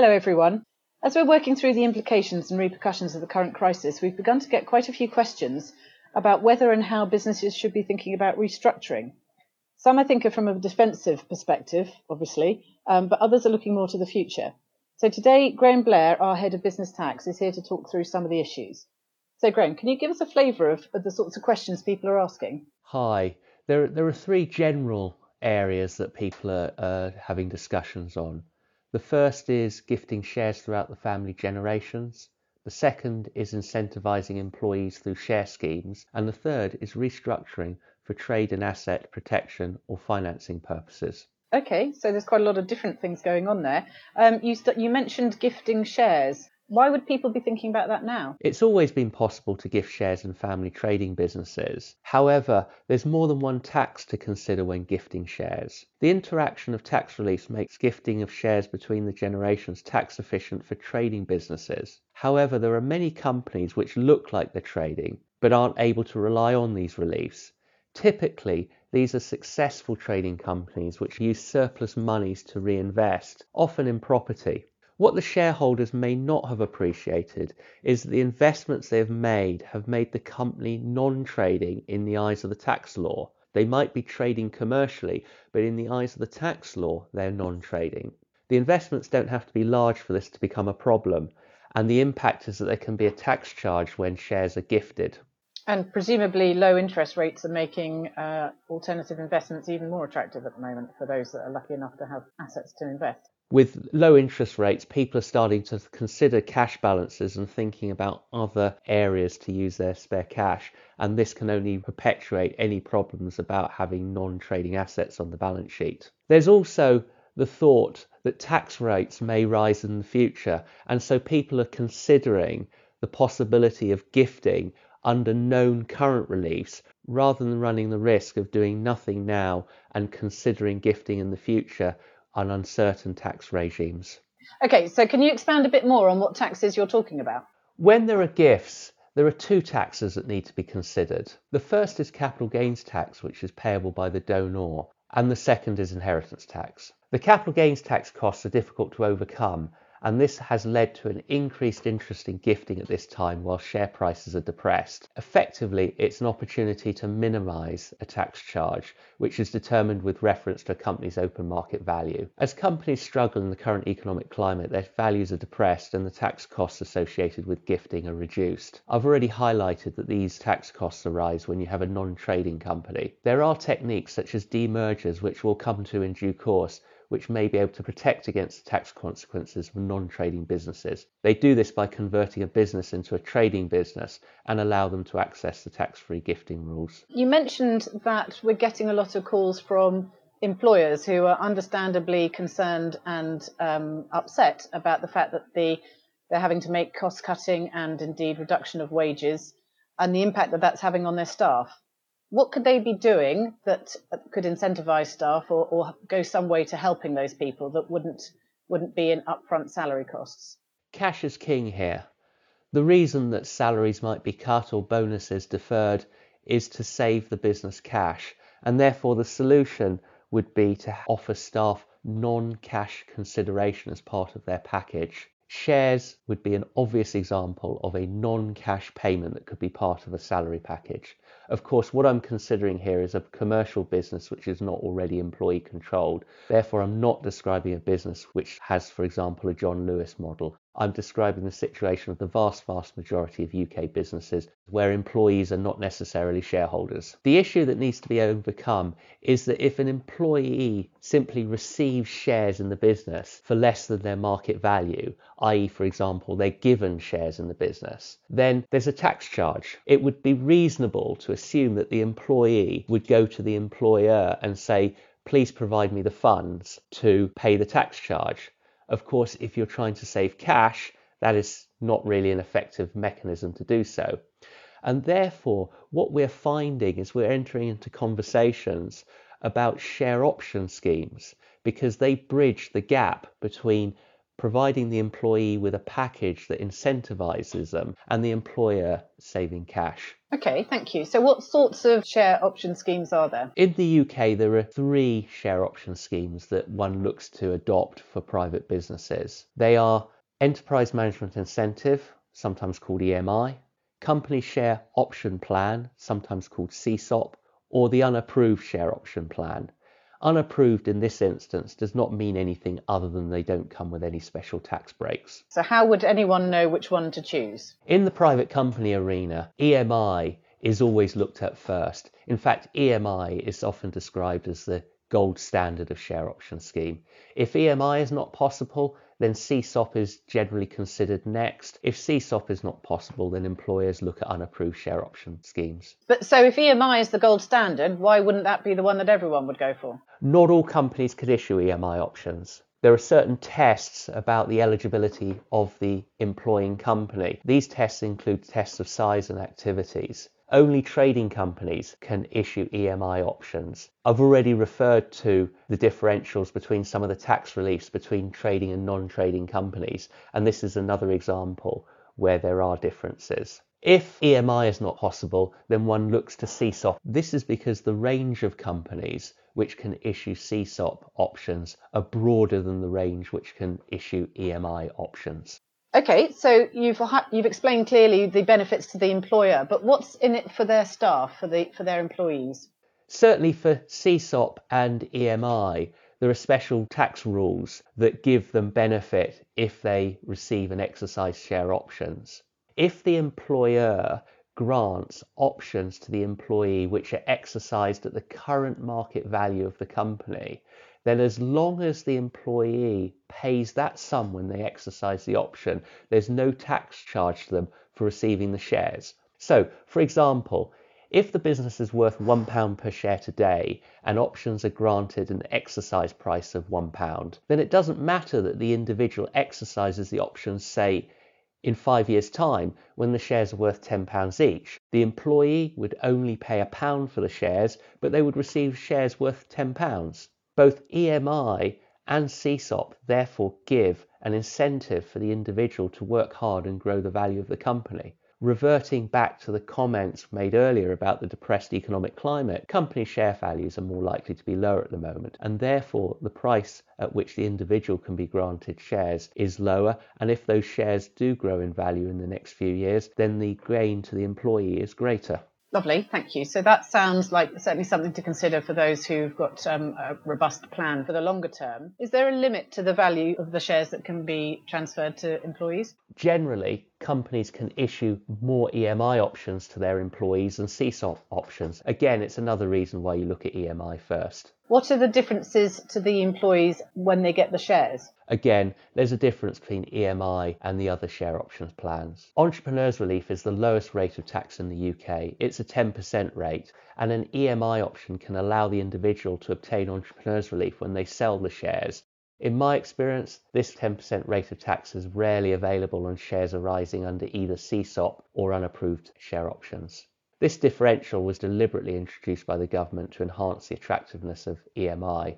Hello, everyone. As we're working through the implications and repercussions of the current crisis, we've begun to get quite a few questions about whether and how businesses should be thinking about restructuring. Some, I think, are from a defensive perspective, obviously, um, but others are looking more to the future. So today, Graeme Blair, our head of business tax, is here to talk through some of the issues. So, Graeme, can you give us a flavour of, of the sorts of questions people are asking? Hi. There, there are three general areas that people are uh, having discussions on. The first is gifting shares throughout the family generations. The second is incentivising employees through share schemes. And the third is restructuring for trade and asset protection or financing purposes. Okay, so there's quite a lot of different things going on there. Um, you, st- you mentioned gifting shares. Why would people be thinking about that now? It's always been possible to gift shares in family trading businesses. However, there's more than one tax to consider when gifting shares. The interaction of tax relief makes gifting of shares between the generations tax efficient for trading businesses. However, there are many companies which look like they're trading but aren't able to rely on these reliefs. Typically, these are successful trading companies which use surplus monies to reinvest, often in property. What the shareholders may not have appreciated is that the investments they have made have made the company non trading in the eyes of the tax law. They might be trading commercially, but in the eyes of the tax law, they're non trading. The investments don't have to be large for this to become a problem, and the impact is that there can be a tax charge when shares are gifted. And presumably, low interest rates are making uh, alternative investments even more attractive at the moment for those that are lucky enough to have assets to invest. With low interest rates, people are starting to consider cash balances and thinking about other areas to use their spare cash. And this can only perpetuate any problems about having non trading assets on the balance sheet. There's also the thought that tax rates may rise in the future. And so people are considering the possibility of gifting under known current reliefs rather than running the risk of doing nothing now and considering gifting in the future on uncertain tax regimes. Okay, so can you expand a bit more on what taxes you're talking about? When there are gifts, there are two taxes that need to be considered. The first is capital gains tax, which is payable by the donor, and the second is inheritance tax. The capital gains tax costs are difficult to overcome and this has led to an increased interest in gifting at this time while share prices are depressed. Effectively, it's an opportunity to minimise a tax charge, which is determined with reference to a company's open market value. As companies struggle in the current economic climate, their values are depressed and the tax costs associated with gifting are reduced. I've already highlighted that these tax costs arise when you have a non trading company. There are techniques such as demergers, which we'll come to in due course, which may be able to protect against the tax consequences of non-trading businesses. They do this by converting a business into a trading business and allow them to access the tax-free gifting rules. You mentioned that we're getting a lot of calls from employers who are understandably concerned and um, upset about the fact that the, they're having to make cost cutting and indeed reduction of wages and the impact that that's having on their staff what could they be doing that uh, could incentivize staff or, or go some way to helping those people that wouldn't wouldn't be in upfront salary costs? Cash is king here. The reason that salaries might be cut or bonuses deferred is to save the business cash, and therefore the solution would be to offer staff non cash consideration as part of their package. Shares would be an obvious example of a non cash payment that could be part of a salary package. Of course, what I'm considering here is a commercial business which is not already employee controlled. Therefore, I'm not describing a business which has, for example, a John Lewis model. I'm describing the situation of the vast, vast majority of UK businesses where employees are not necessarily shareholders. The issue that needs to be overcome is that if an employee simply receives shares in the business for less than their market value, i.e., for example, they're given shares in the business, then there's a tax charge. It would be reasonable to assume that the employee would go to the employer and say, please provide me the funds to pay the tax charge. Of course, if you're trying to save cash, that is not really an effective mechanism to do so. And therefore, what we're finding is we're entering into conversations about share option schemes because they bridge the gap between providing the employee with a package that incentivizes them and the employer saving cash. Okay, thank you. So, what sorts of share option schemes are there? In the UK, there are three share option schemes that one looks to adopt for private businesses. They are Enterprise Management Incentive, sometimes called EMI, Company Share Option Plan, sometimes called CSOP, or the Unapproved Share Option Plan. Unapproved in this instance does not mean anything other than they don't come with any special tax breaks. So, how would anyone know which one to choose? In the private company arena, EMI is always looked at first. In fact, EMI is often described as the gold standard of share option scheme. If EMI is not possible, then CSOP is generally considered next. If CSOP is not possible, then employers look at unapproved share option schemes. But so if EMI is the gold standard, why wouldn't that be the one that everyone would go for? Not all companies could issue EMI options. There are certain tests about the eligibility of the employing company. These tests include tests of size and activities. Only trading companies can issue EMI options. I've already referred to the differentials between some of the tax reliefs between trading and non trading companies, and this is another example where there are differences. If EMI is not possible, then one looks to CSOP. This is because the range of companies which can issue CSOP options are broader than the range which can issue EMI options. Okay, so you've you've explained clearly the benefits to the employer, but what's in it for their staff, for the for their employees? Certainly for CSOP and EMI, there are special tax rules that give them benefit if they receive and exercise share options. If the employer grants options to the employee which are exercised at the current market value of the company, then as long as the employee pays that sum when they exercise the option, there's no tax charge to them for receiving the shares. So, for example, if the business is worth £1 per share today and options are granted an exercise price of £1, then it doesn't matter that the individual exercises the options, say, in five years' time, when the shares are worth £10 each, the employee would only pay a pound for the shares, but they would receive shares worth £10. Both EMI and CSOP therefore give an incentive for the individual to work hard and grow the value of the company. Reverting back to the comments made earlier about the depressed economic climate, company share values are more likely to be lower at the moment, and therefore the price at which the individual can be granted shares is lower. And if those shares do grow in value in the next few years, then the gain to the employee is greater. Lovely, thank you. So that sounds like certainly something to consider for those who've got um, a robust plan for the longer term. Is there a limit to the value of the shares that can be transferred to employees? Generally, companies can issue more EMI options to their employees than CSOP options. Again, it's another reason why you look at EMI first. What are the differences to the employees when they get the shares? Again, there's a difference between EMI and the other share options plans. Entrepreneurs Relief is the lowest rate of tax in the UK. It's a 10% rate, and an EMI option can allow the individual to obtain Entrepreneurs Relief when they sell the shares. In my experience, this 10% rate of tax is rarely available on shares arising under either CSOP or unapproved share options. This differential was deliberately introduced by the government to enhance the attractiveness of EMI.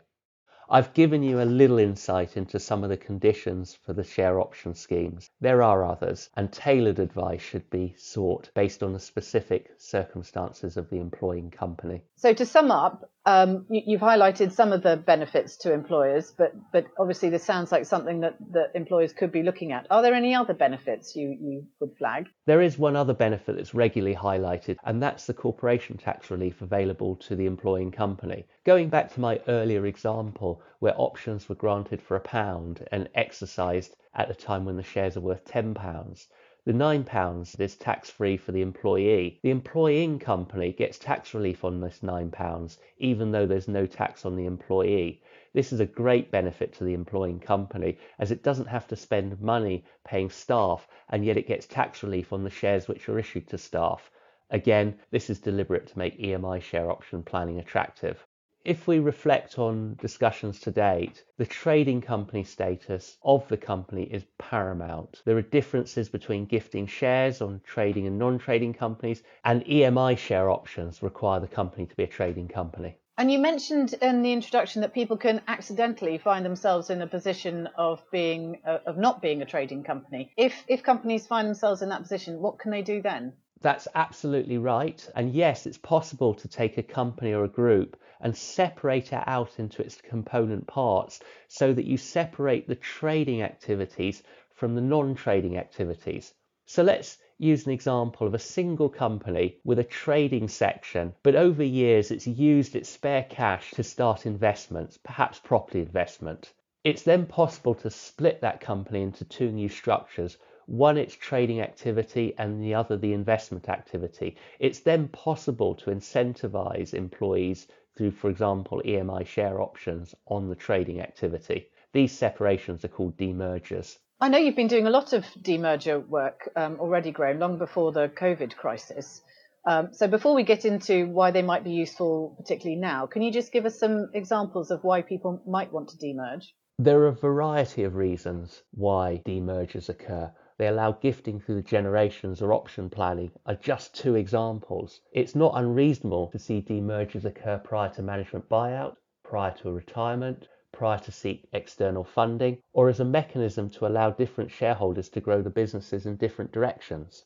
I've given you a little insight into some of the conditions for the share option schemes. There are others, and tailored advice should be sought based on the specific circumstances of the employing company. So, to sum up, um, you, have highlighted some of the benefits to employers, but but obviously this sounds like something that, that employers could be looking at. Are there any other benefits you, you would flag? There is one other benefit that's regularly highlighted, and that's the corporation tax relief available to the employing company. Going back to my earlier example, where options were granted for a pound and exercised at the time when the shares are worth ten pounds, the £9 is tax free for the employee. The employing company gets tax relief on this £9, even though there's no tax on the employee. This is a great benefit to the employing company as it doesn't have to spend money paying staff and yet it gets tax relief on the shares which are issued to staff. Again, this is deliberate to make EMI share option planning attractive. If we reflect on discussions to date, the trading company status of the company is paramount. There are differences between gifting shares on trading and non trading companies, and EMI share options require the company to be a trading company. And you mentioned in the introduction that people can accidentally find themselves in a position of being uh, of not being a trading company. If if companies find themselves in that position, what can they do then? That's absolutely right. And yes, it's possible to take a company or a group and separate it out into its component parts so that you separate the trading activities from the non-trading activities. So let's use an example of a single company with a trading section, but over years it's used its spare cash to start investments, perhaps property investment. It's then possible to split that company into two new structures, one its trading activity and the other the investment activity. It's then possible to incentivize employees through, for example, EMI share options on the trading activity. These separations are called demergers. I know you've been doing a lot of demerger work um, already, Graeme, long before the COVID crisis. Um, so before we get into why they might be useful, particularly now, can you just give us some examples of why people might want to demerge? There are a variety of reasons why demergers occur. They allow gifting through generations or option planning are just two examples. It's not unreasonable to see demergers occur prior to management buyout, prior to retirement, prior to seek external funding, or as a mechanism to allow different shareholders to grow the businesses in different directions.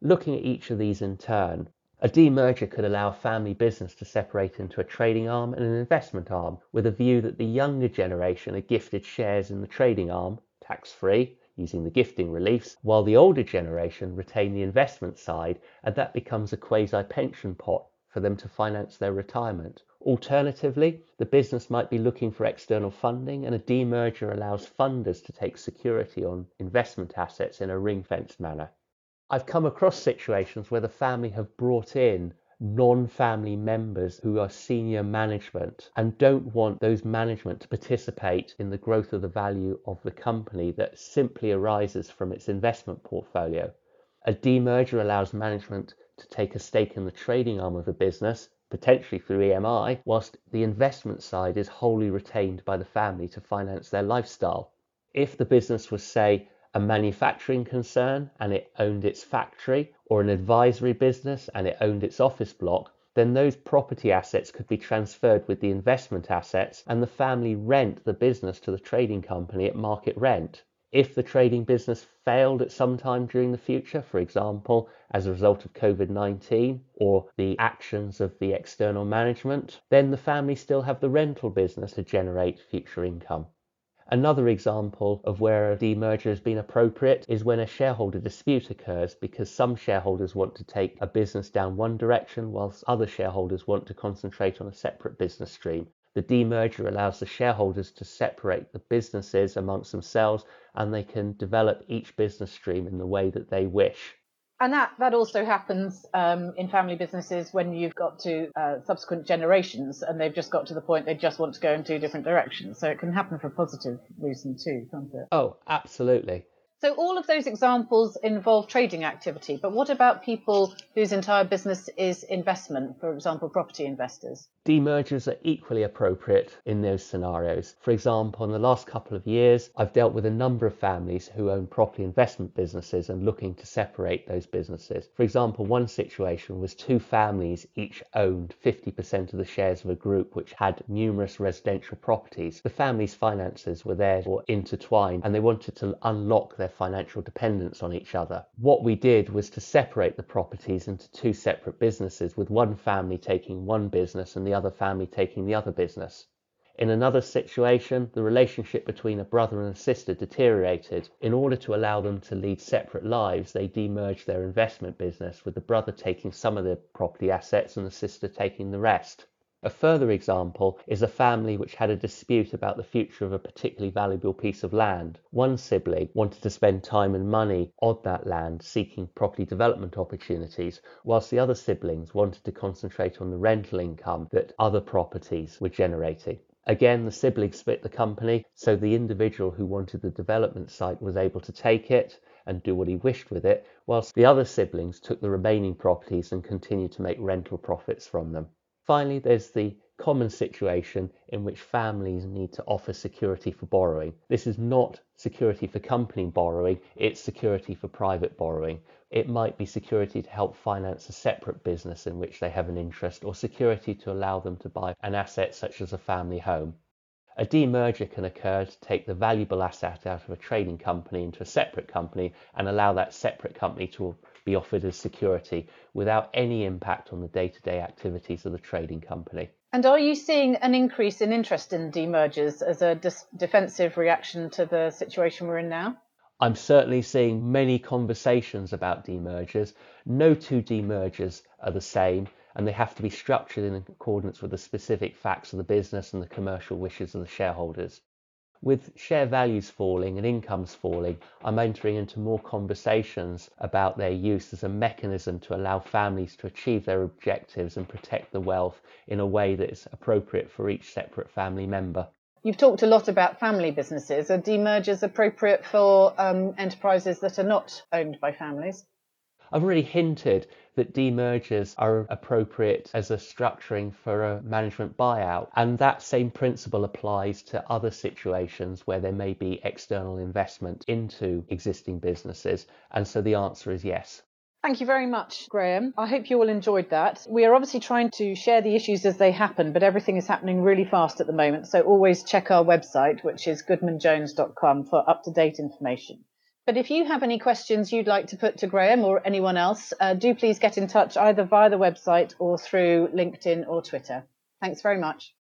Looking at each of these in turn, a demerger could allow a family business to separate into a trading arm and an investment arm with a view that the younger generation are gifted shares in the trading arm, tax free, using the gifting reliefs, while the older generation retain the investment side and that becomes a quasi pension pot for them to finance their retirement. Alternatively, the business might be looking for external funding, and a demerger allows funders to take security on investment assets in a ring fenced manner. I've come across situations where the family have brought in non family members who are senior management and don't want those management to participate in the growth of the value of the company that simply arises from its investment portfolio. A demerger allows management to take a stake in the trading arm of the business potentially through EMI, whilst the investment side is wholly retained by the family to finance their lifestyle. If the business was, say, a manufacturing concern and it owned its factory, or an advisory business and it owned its office block, then those property assets could be transferred with the investment assets and the family rent the business to the trading company at market rent. If the trading business failed at some time during the future, for example, as a result of COVID 19 or the actions of the external management, then the family still have the rental business to generate future income. Another example of where a demerger has been appropriate is when a shareholder dispute occurs because some shareholders want to take a business down one direction whilst other shareholders want to concentrate on a separate business stream. The demerger allows the shareholders to separate the businesses amongst themselves and they can develop each business stream in the way that they wish. And that, that also happens um, in family businesses when you've got to uh, subsequent generations and they've just got to the point they just want to go in two different directions. So it can happen for a positive reason too, can't it? Oh, absolutely. So all of those examples involve trading activity, but what about people whose entire business is investment, for example, property investors? Demergers are equally appropriate in those scenarios. For example, in the last couple of years, I've dealt with a number of families who own property investment businesses and looking to separate those businesses. For example, one situation was two families each owned 50% of the shares of a group which had numerous residential properties. The family's finances were therefore intertwined and they wanted to unlock their their financial dependence on each other. What we did was to separate the properties into two separate businesses, with one family taking one business and the other family taking the other business. In another situation, the relationship between a brother and a sister deteriorated. In order to allow them to lead separate lives, they demerged their investment business, with the brother taking some of the property assets and the sister taking the rest. A further example is a family which had a dispute about the future of a particularly valuable piece of land. One sibling wanted to spend time and money on that land seeking property development opportunities, whilst the other siblings wanted to concentrate on the rental income that other properties were generating. Again, the siblings split the company, so the individual who wanted the development site was able to take it and do what he wished with it, whilst the other siblings took the remaining properties and continued to make rental profits from them. Finally, there's the common situation in which families need to offer security for borrowing. This is not security for company borrowing, it's security for private borrowing. It might be security to help finance a separate business in which they have an interest, or security to allow them to buy an asset such as a family home. A demerger can occur to take the valuable asset out of a trading company into a separate company and allow that separate company to be offered as security without any impact on the day to day activities of the trading company. And are you seeing an increase in interest in demergers as a dis- defensive reaction to the situation we're in now? I'm certainly seeing many conversations about demergers. No two demergers are the same, and they have to be structured in accordance with the specific facts of the business and the commercial wishes of the shareholders. With share values falling and incomes falling, I'm entering into more conversations about their use as a mechanism to allow families to achieve their objectives and protect the wealth in a way that is appropriate for each separate family member. You've talked a lot about family businesses. Are demergers appropriate for um, enterprises that are not owned by families? I've already hinted that demergers are appropriate as a structuring for a management buyout, and that same principle applies to other situations where there may be external investment into existing businesses, and so the answer is yes. Thank you very much, Graeme. I hope you all enjoyed that. We are obviously trying to share the issues as they happen, but everything is happening really fast at the moment, so always check our website, which is goodmanjones.com, for up to date information. But if you have any questions you'd like to put to Graeme or anyone else, uh, do please get in touch either via the website or through LinkedIn or Twitter. Thanks very much.